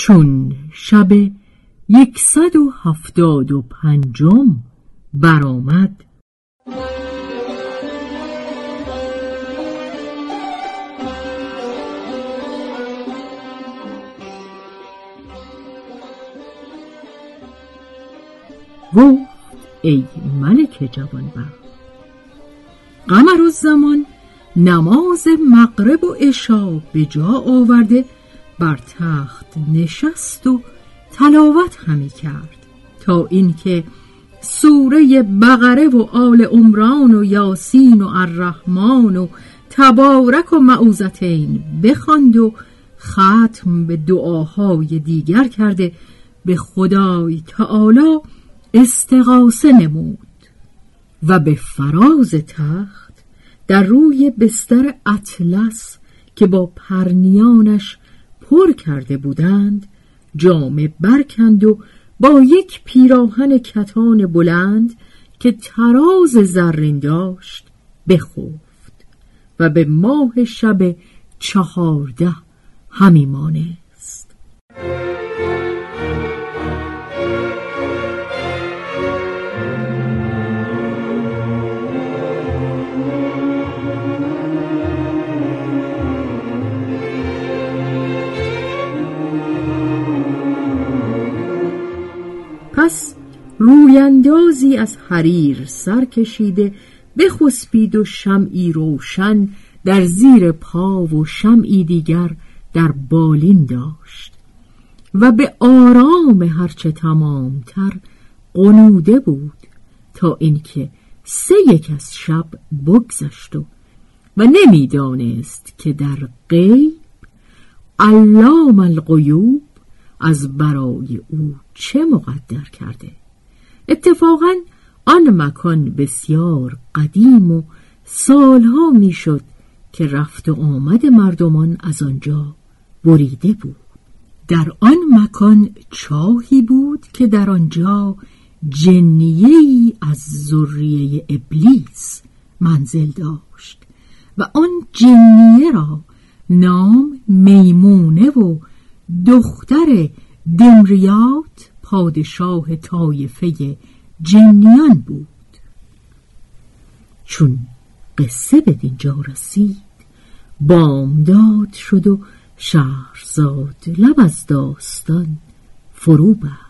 چون شب یکصد و هفتاد و پنجم برآمد. گفت ای ملک جوانبخت قمر زمان نماز مغرب و عشا به جا آورده بر تخت نشست و تلاوت همی کرد تا اینکه سوره بقره و آل عمران و یاسین و الرحمن و تبارک و معوزتین بخواند و ختم به دعاهای دیگر کرده. به خدای تعالی استغاثه نمود و به فراز تخت در روی بستر اطلس که با پرنیانش پر کرده بودند جامه برکند و با یک پیراهن کتان بلند که تراز زرین داشت بخفت و به ماه شب چهارده همی مانست پس رویندازی از حریر سر کشیده بخسبید و شمعی روشن در زیر پا و شمعی دیگر در بالین داشت و به آرام هرچه تمامتر قنوده بود تا اینکه سه یک از شب بگذشت و و نمی‌دانست که در غیب علام الغیوب از برای او چه مقدر کرده؟ اتفاقا آن مکان بسیار قدیم و سالها می‌شد که رفت و آمد مردمان از آنجا بریده بود. در آن مکان چاهی بود که در آنجا جنیه از ذریه ابلیس منزل داشت و آن جنیه را نام میمونه و دختر دمریات پادشاه طایفه جنیان بود. چون قصه به دینجا رسید بامداد شد و شهرزاد لب از داستان فرو بر